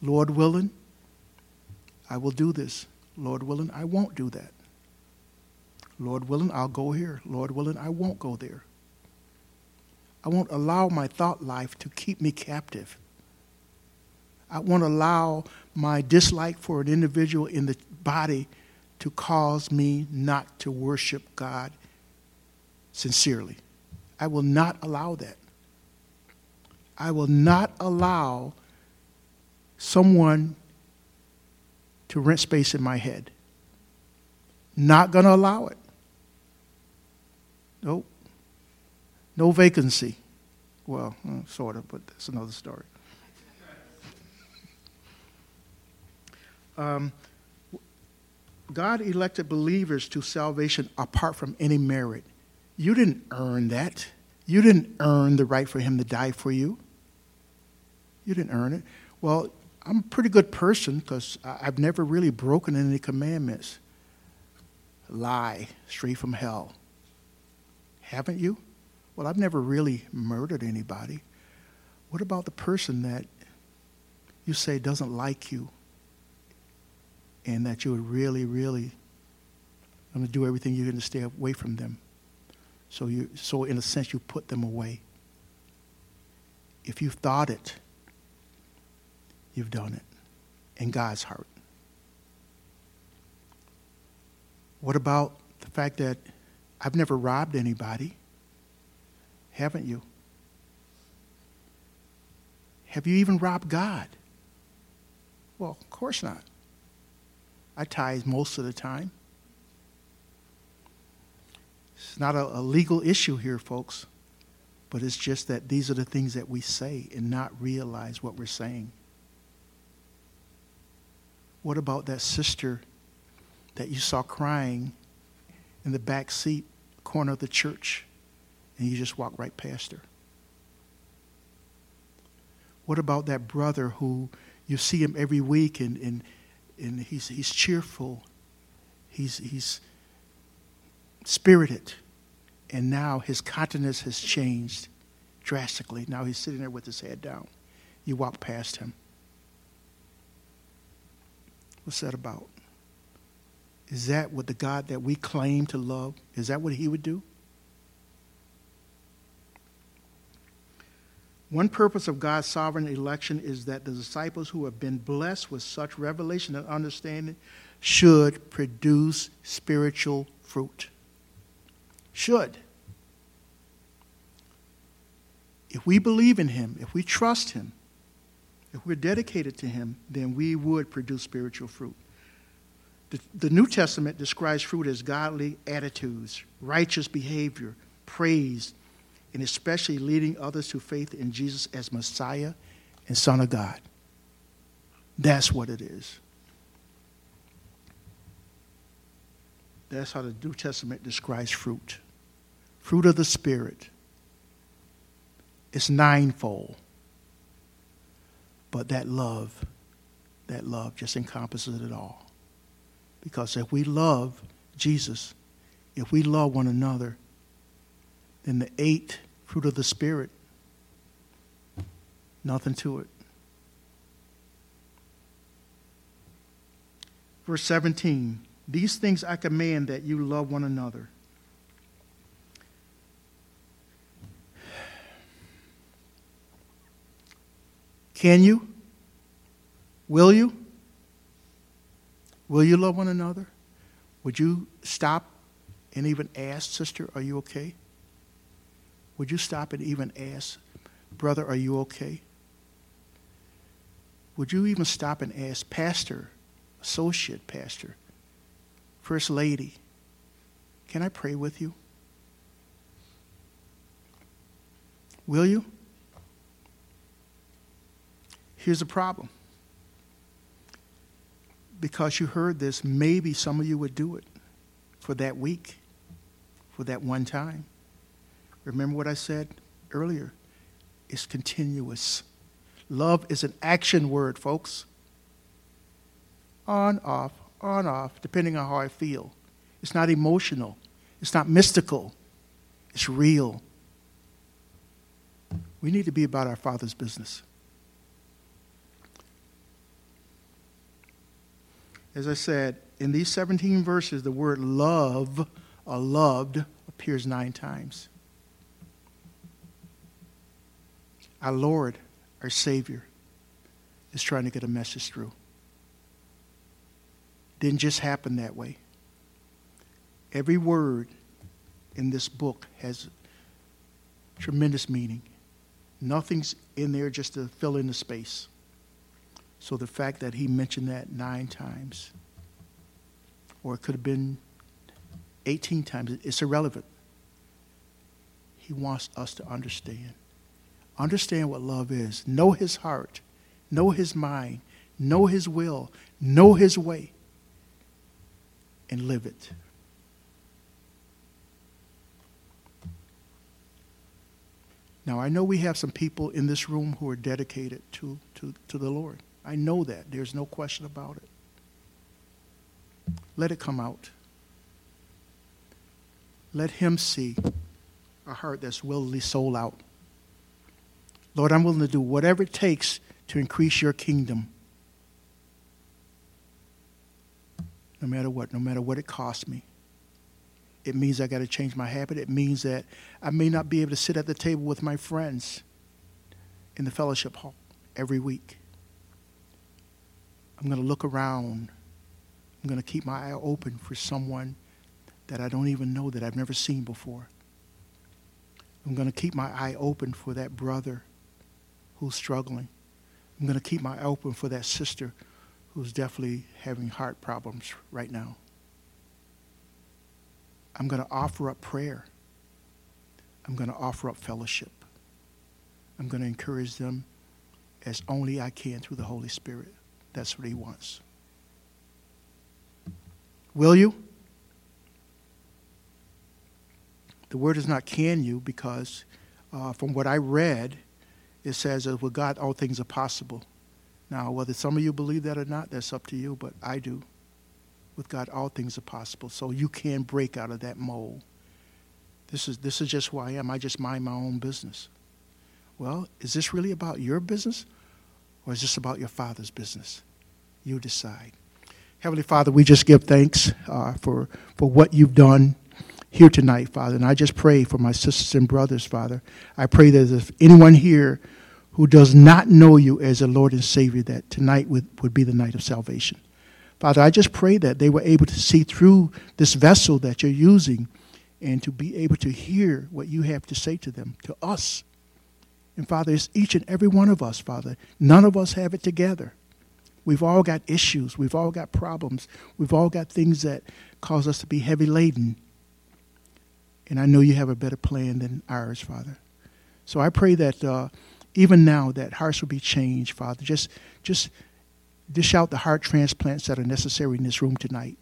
Speaker 1: Lord willing, I will do this. Lord willing, I won't do that. Lord willing, I'll go here. Lord willing, I won't go there. I won't allow my thought life to keep me captive. I won't allow my dislike for an individual in the body to cause me not to worship God sincerely. I will not allow that. I will not allow someone to rent space in my head. Not going to allow it. Nope. No vacancy. Well, uh, sort of, but that's another story. Um, God elected believers to salvation apart from any merit. You didn't earn that. You didn't earn the right for him to die for you. You didn't earn it. Well, I'm a pretty good person because I've never really broken any commandments. Lie straight from hell. Haven't you? Well, I've never really murdered anybody. What about the person that you say doesn't like you and that you would really, really going to do everything you can to stay away from them? So, you, so in a sense, you put them away. If you've thought it, you've done it in God's heart. What about the fact that I've never robbed anybody? Haven't you? Have you even robbed God? Well, of course not. I tithe most of the time. It's not a, a legal issue here, folks, but it's just that these are the things that we say and not realize what we're saying. What about that sister that you saw crying in the back seat corner of the church and you just walked right past her? What about that brother who you see him every week and, and, and he's, he's cheerful, he's, he's spirited, and now his countenance has changed drastically. Now he's sitting there with his head down. You walk past him. What's about? Is that what the God that we claim to love, is that what he would do? One purpose of God's sovereign election is that the disciples who have been blessed with such revelation and understanding should produce spiritual fruit. Should. If we believe in Him, if we trust Him, if we're dedicated to Him, then we would produce spiritual fruit. The, the New Testament describes fruit as godly attitudes, righteous behavior, praise, and especially leading others to faith in Jesus as Messiah and Son of God. That's what it is. That's how the New Testament describes fruit. Fruit of the Spirit. It's ninefold. But that love, that love just encompasses it all. Because if we love Jesus, if we love one another, then the eight fruit of the Spirit, nothing to it. Verse 17 These things I command that you love one another. Can you? Will you? Will you love one another? Would you stop and even ask, Sister, are you okay? Would you stop and even ask, Brother, are you okay? Would you even stop and ask, Pastor, Associate Pastor, First Lady, can I pray with you? Will you? Here's the problem. Because you heard this, maybe some of you would do it for that week, for that one time. Remember what I said earlier? It's continuous. Love is an action word, folks. On, off, on, off, depending on how I feel. It's not emotional, it's not mystical, it's real. We need to be about our Father's business. As I said, in these 17 verses, the word love or loved appears nine times. Our Lord, our Savior, is trying to get a message through. Didn't just happen that way. Every word in this book has tremendous meaning. Nothing's in there just to fill in the space. So the fact that he mentioned that nine times, or it could have been 18 times, it's irrelevant. He wants us to understand Understand what love is. Know his heart. Know his mind. Know his will. Know his way. And live it. Now, I know we have some people in this room who are dedicated to, to, to the Lord. I know that. There's no question about it. Let it come out. Let Him see a heart that's willingly sold out. Lord, I'm willing to do whatever it takes to increase your kingdom. No matter what, no matter what it costs me. It means I got to change my habit. It means that I may not be able to sit at the table with my friends in the fellowship hall every week. I'm going to look around. I'm going to keep my eye open for someone that I don't even know that I've never seen before. I'm going to keep my eye open for that brother who's struggling. I'm going to keep my eye open for that sister who's definitely having heart problems right now. I'm going to offer up prayer. I'm going to offer up fellowship. I'm going to encourage them as only I can through the Holy Spirit. That's what He wants. Will you? The word is not can you because uh, from what I read, it says that with God, all things are possible. Now, whether some of you believe that or not, that's up to you, but I do. With God, all things are possible. So you can break out of that mold. This is, this is just who I am. I just mind my own business. Well, is this really about your business or is this about your Father's business? You decide. Heavenly Father, we just give thanks uh, for, for what you've done here tonight, Father. And I just pray for my sisters and brothers, Father. I pray that if anyone here who does not know you as a Lord and Savior, that tonight would, would be the night of salvation. Father, I just pray that they were able to see through this vessel that you're using and to be able to hear what you have to say to them, to us. And Father, it's each and every one of us, Father. None of us have it together. We've all got issues. We've all got problems. We've all got things that cause us to be heavy laden. And I know you have a better plan than ours, Father. So I pray that uh, even now that hearts will be changed, Father. Just, just dish out the heart transplants that are necessary in this room tonight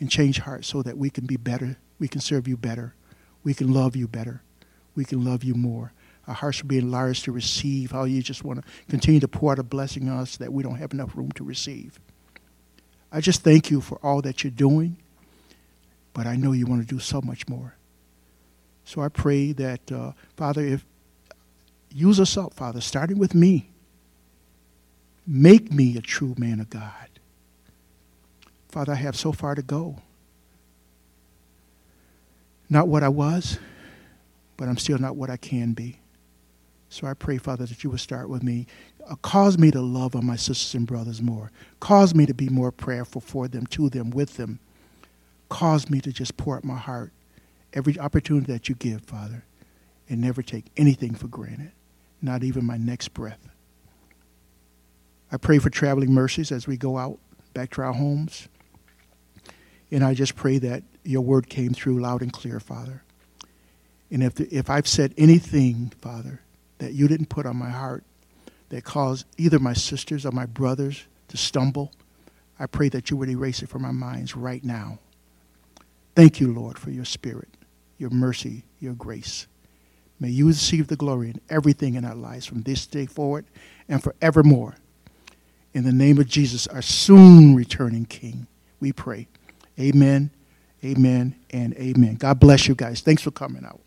Speaker 1: and change hearts so that we can be better. We can serve you better. We can love you better. We can love you more. Our hearts will be enlarged to receive how you just want to continue to pour out a blessing on us that we don't have enough room to receive. I just thank you for all that you're doing but I know you want to do so much more. So I pray that, uh, Father, if use us up, Father, starting with me. Make me a true man of God. Father, I have so far to go. Not what I was, but I'm still not what I can be. So I pray, Father, that you would start with me. Uh, cause me to love on my sisters and brothers more. Cause me to be more prayerful for them, to them, with them, Cause me to just pour out my heart every opportunity that you give, Father, and never take anything for granted, not even my next breath. I pray for traveling mercies as we go out back to our homes. And I just pray that your word came through loud and clear, Father. And if, the, if I've said anything, Father, that you didn't put on my heart that caused either my sisters or my brothers to stumble, I pray that you would erase it from our minds right now. Thank you, Lord, for your spirit, your mercy, your grace. May you receive the glory in everything in our lives from this day forward and forevermore. In the name of Jesus, our soon returning King, we pray. Amen, amen, and amen. God bless you guys. Thanks for coming out.